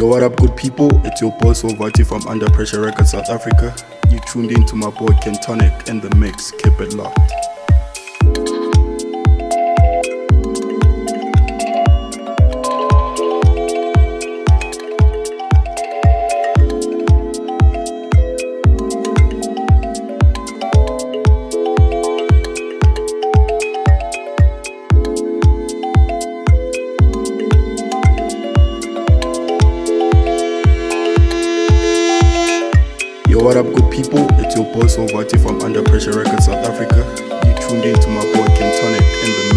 Yo, what up, good people? It's your boy Sovati from Under Pressure Records South Africa. You tuned in to my boy Kentonic in the mix. Keep it locked. What up, good people? It's your boy Sovati from Under Pressure Records South Africa. You tuned in to my boy Kentonic in the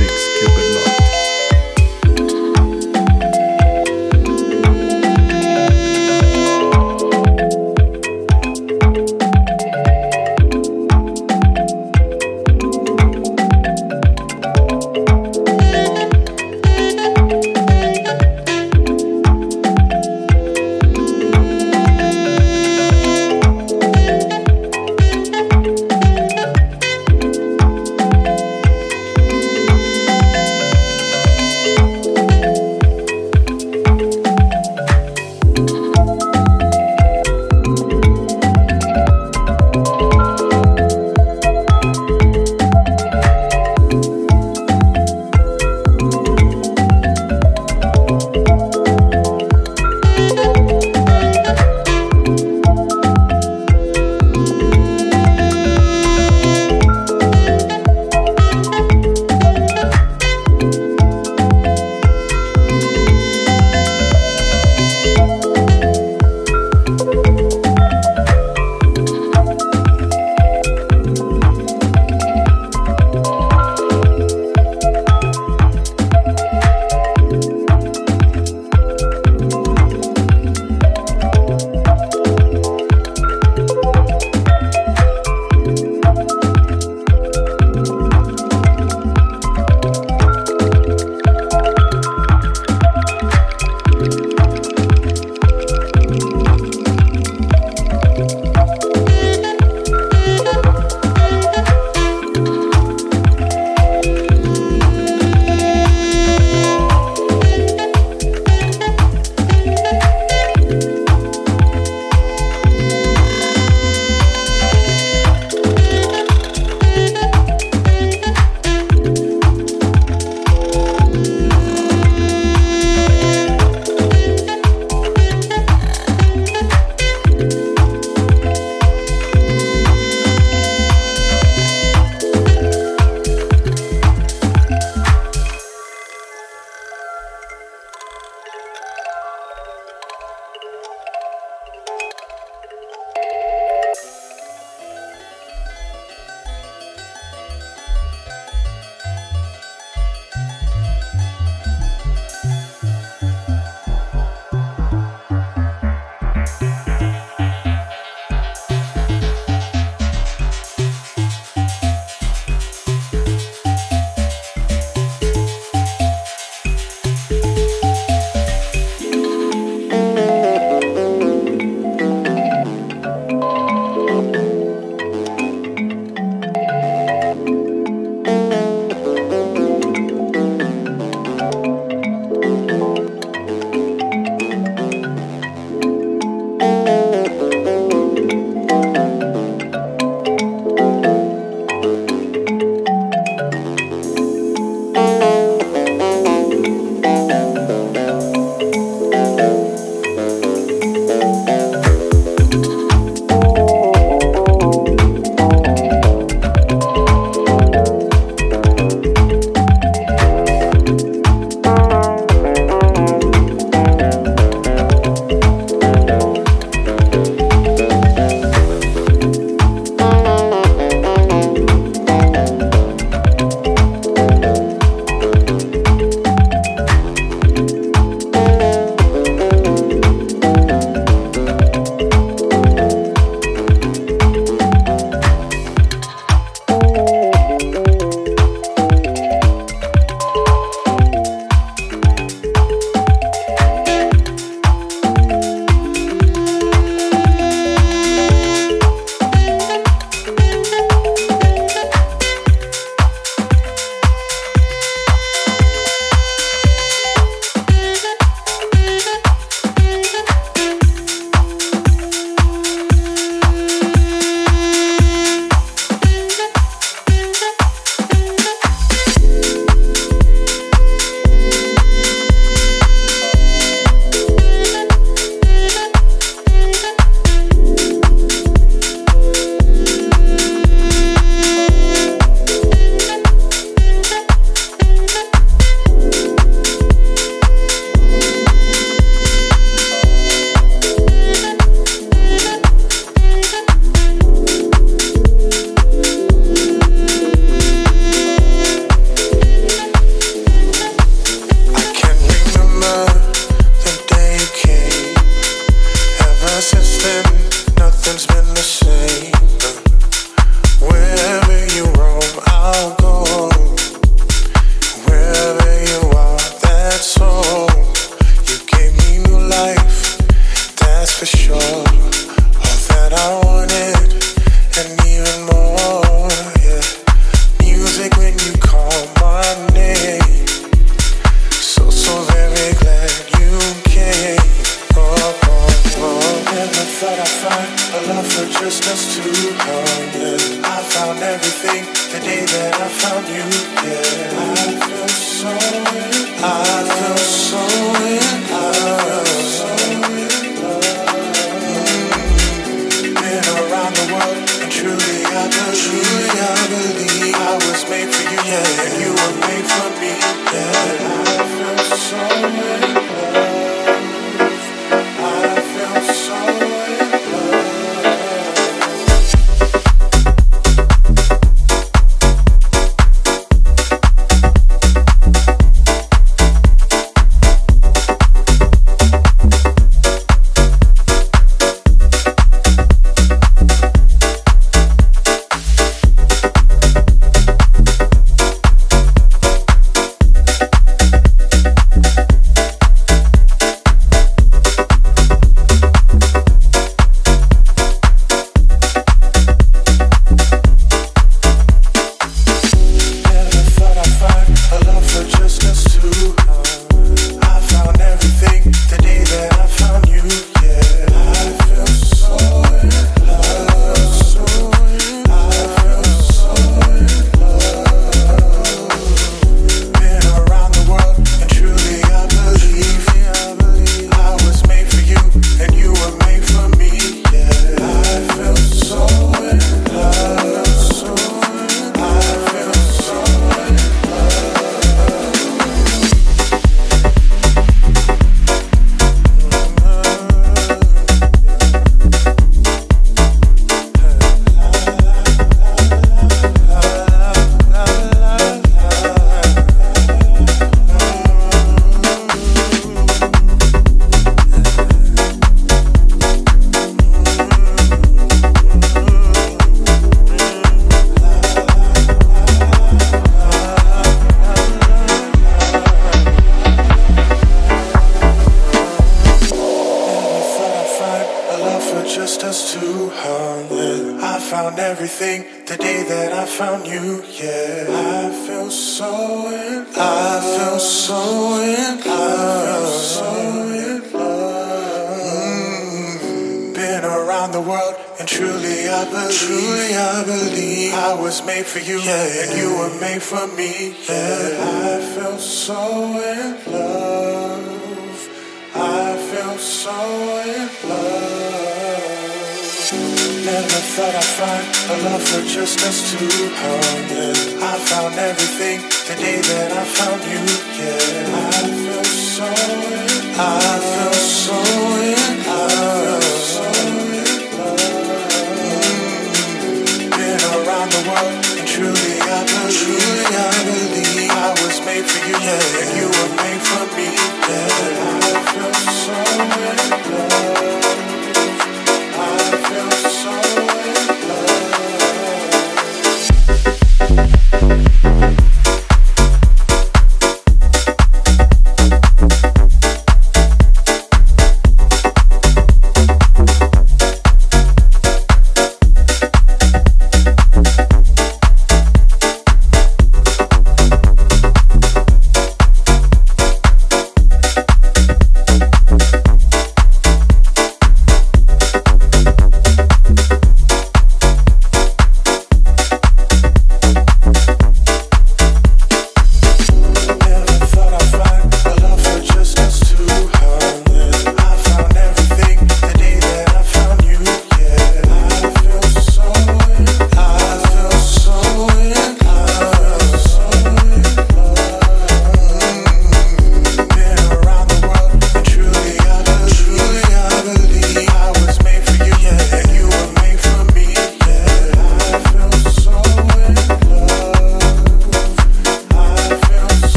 everything the day that I found you, yeah.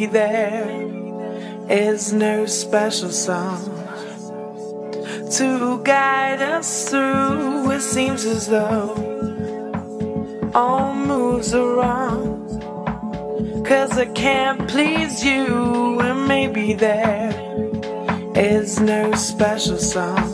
There is no special song to guide us through. It seems as though all moves are wrong. Cause I can't please you, and maybe there is no special song.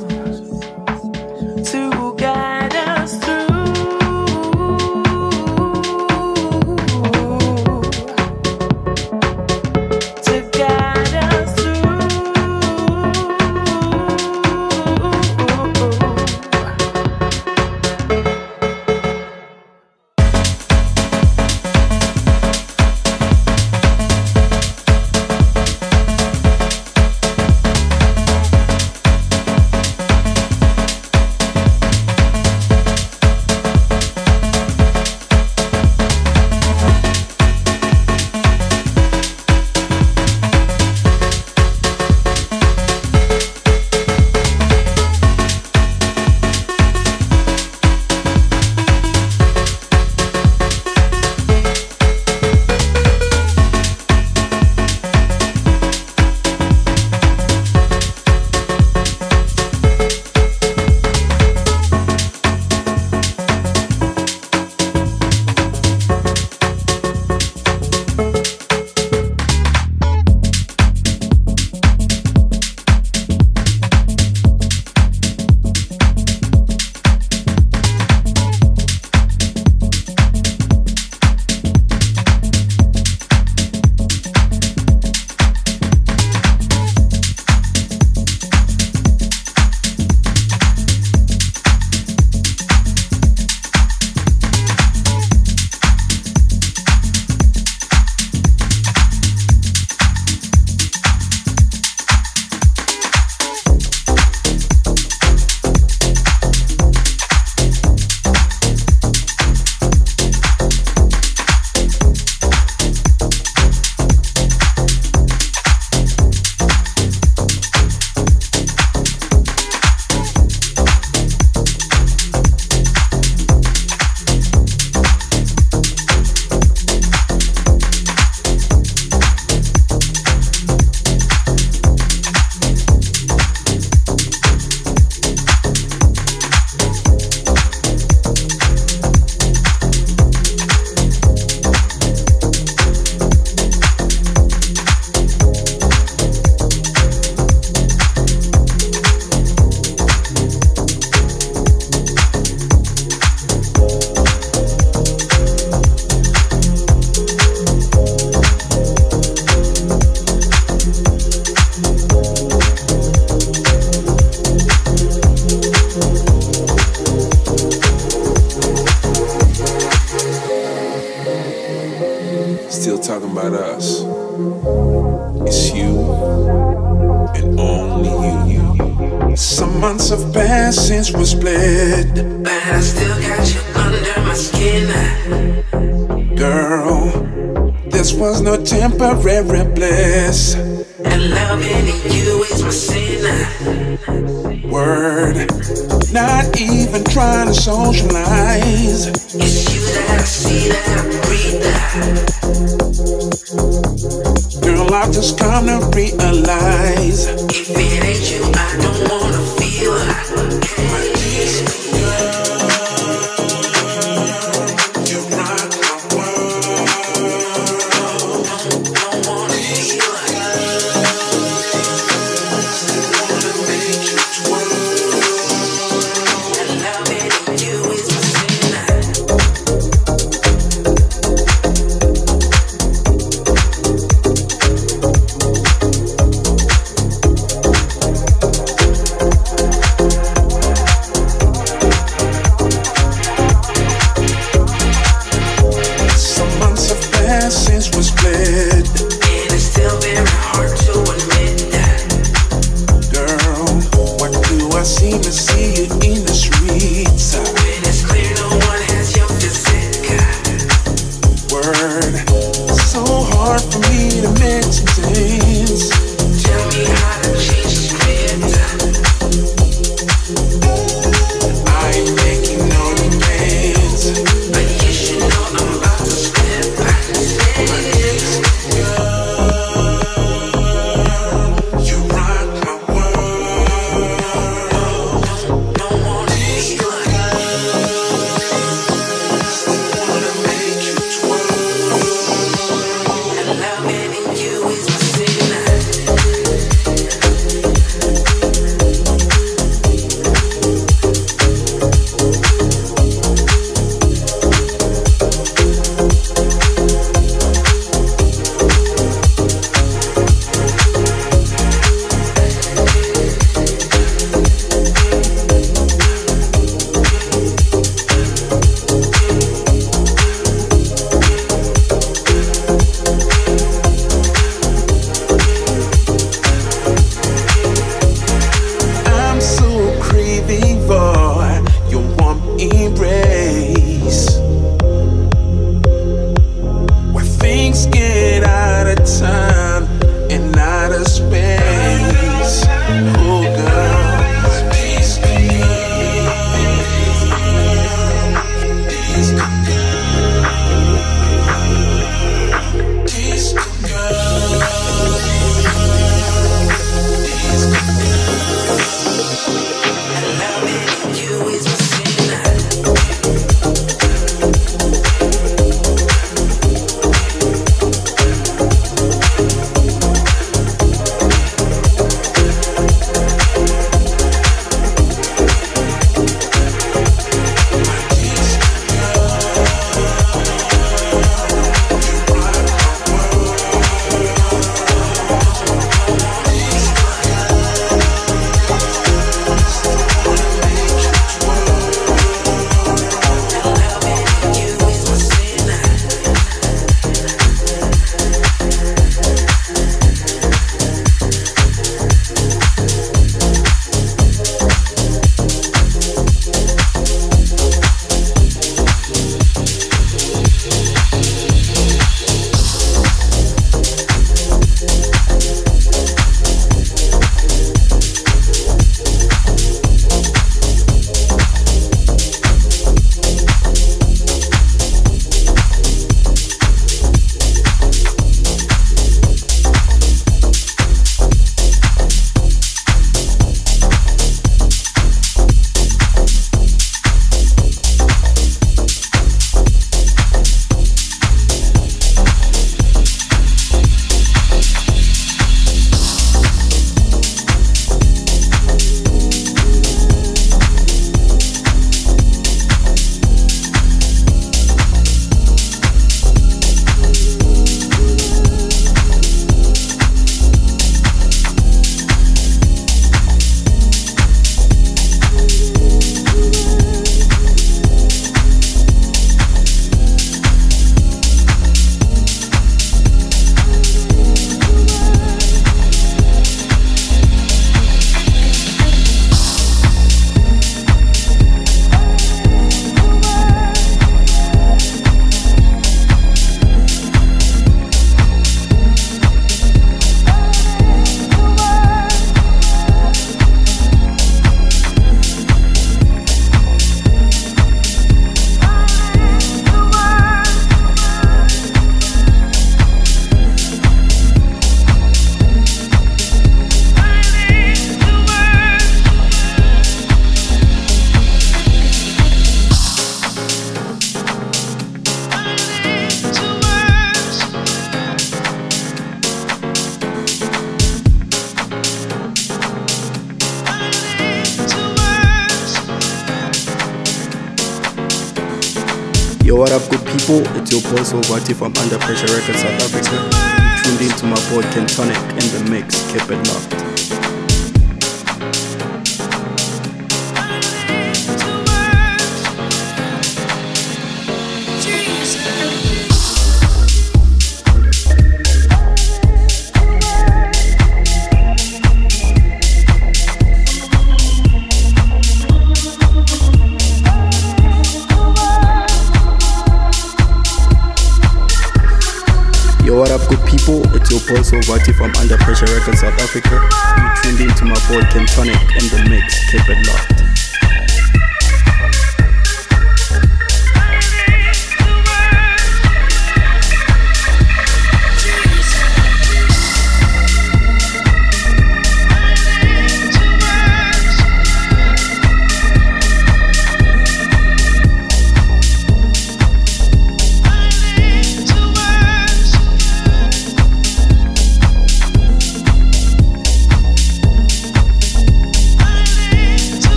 People, it's your boy Solvati from Under Pressure Records South Africa. You tuned into my boy Kentonic in the mix. Keep it locked.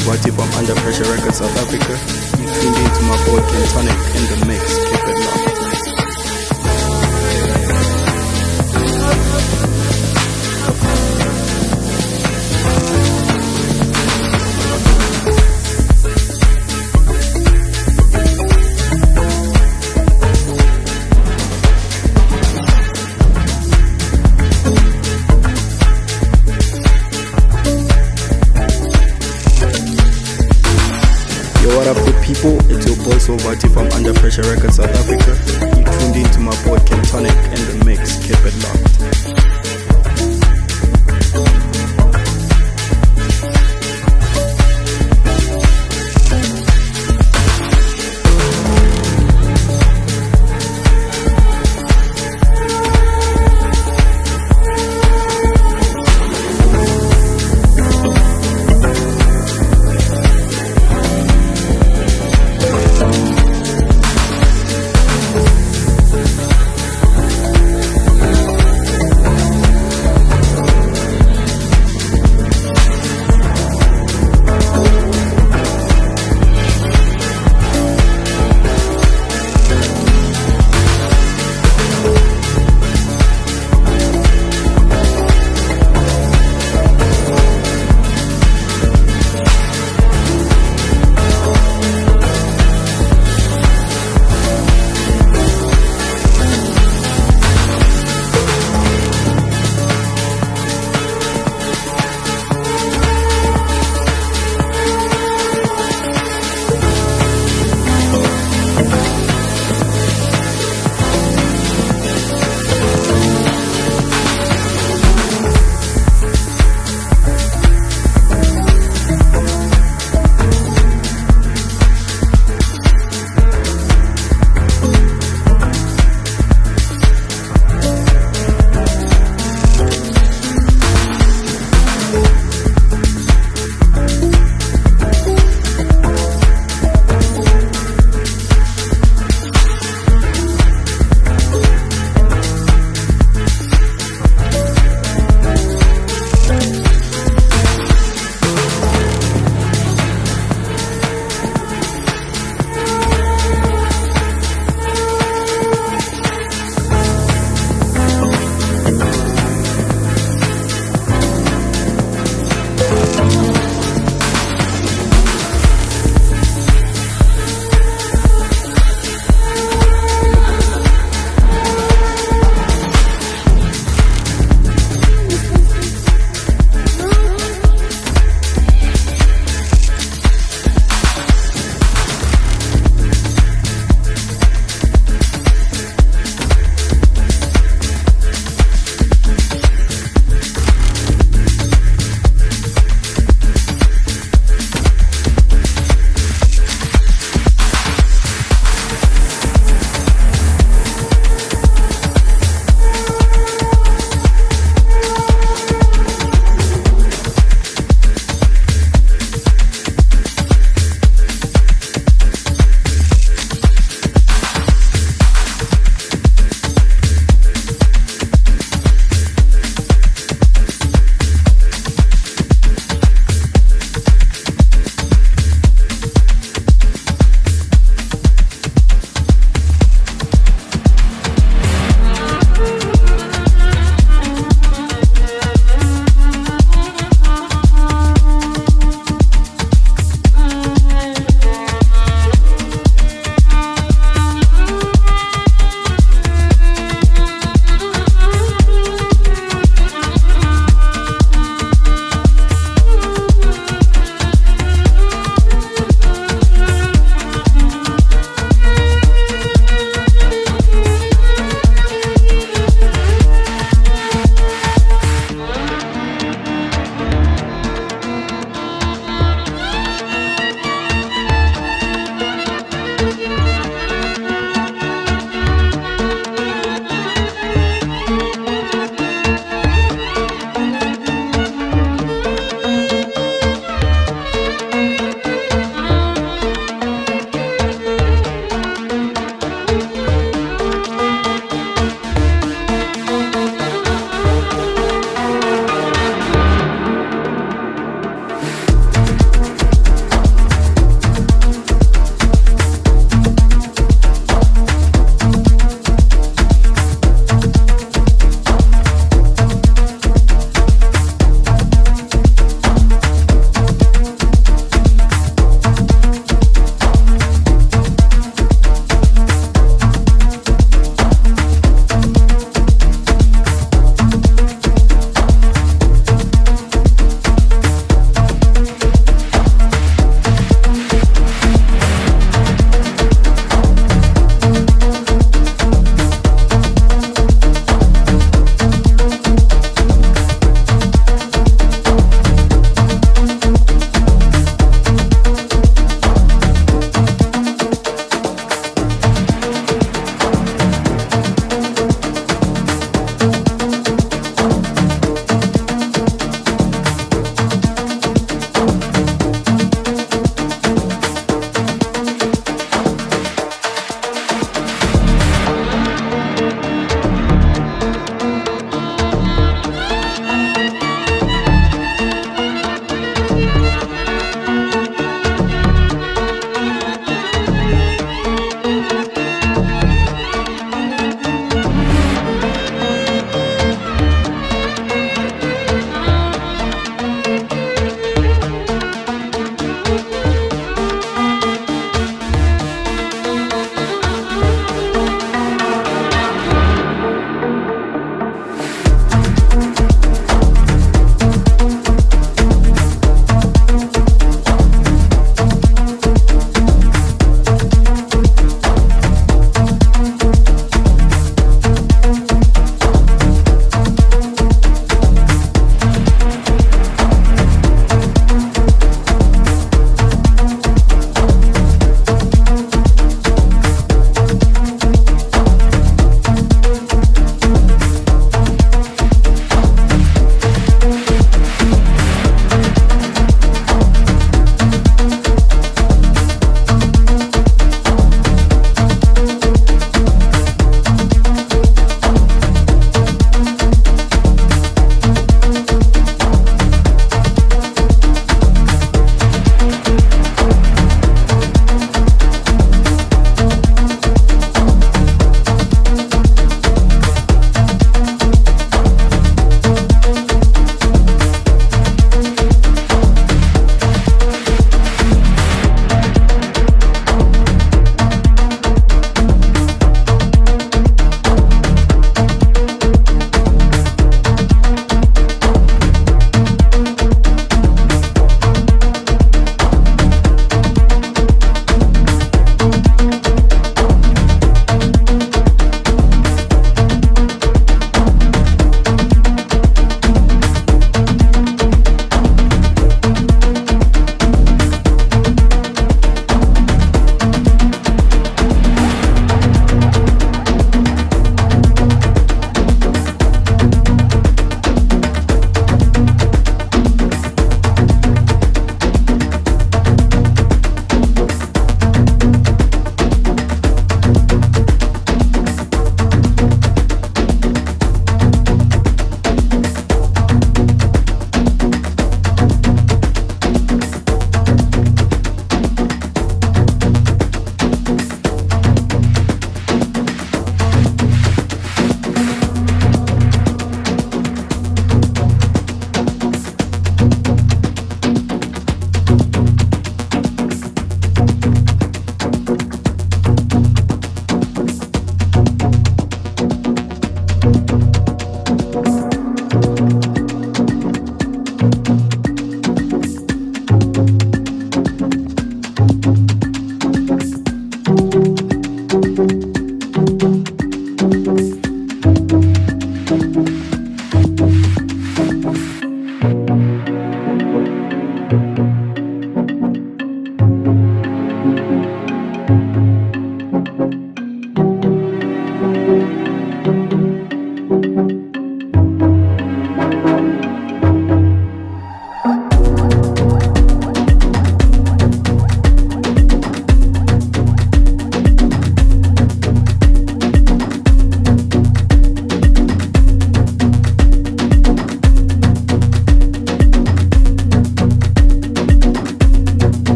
Solvati from Under Pressure Records South Africa.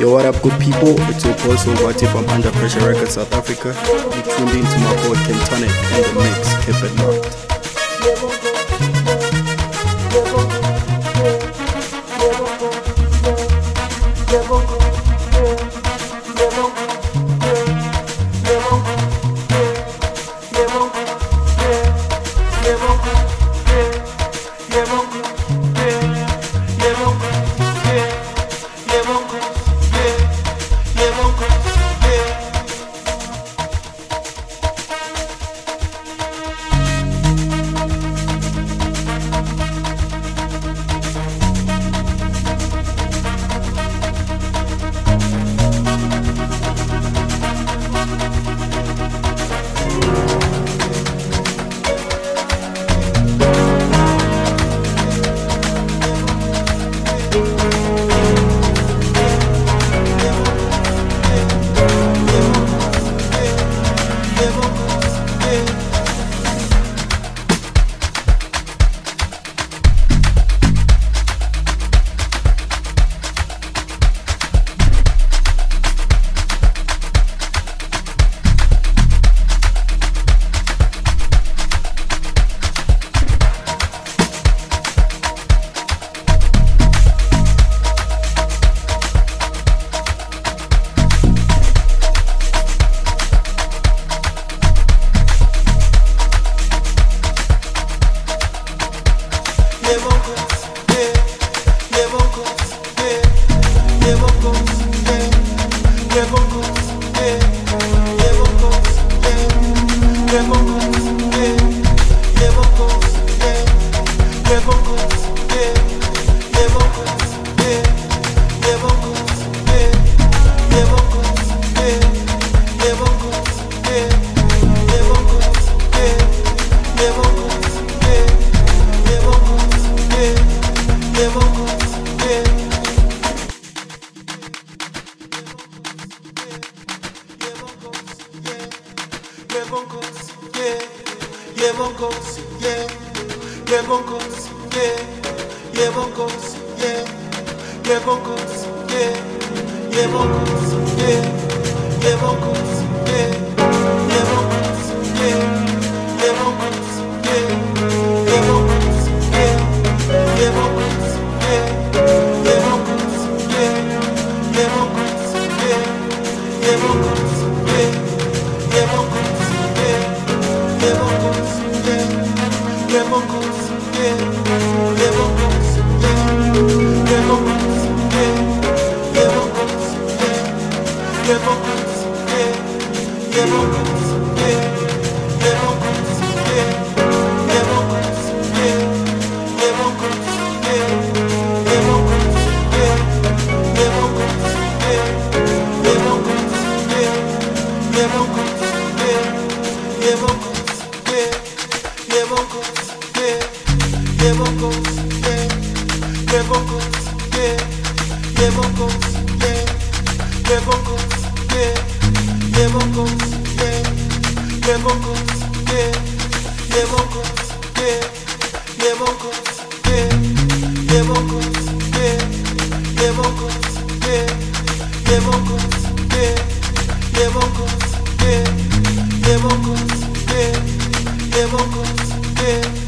Yo, what up, good people? It's your boy Solvati from Under Pressure Records South Africa. You tuned in to my boy Kentonic and the mix. Keep it locked. Hacemos Yeah.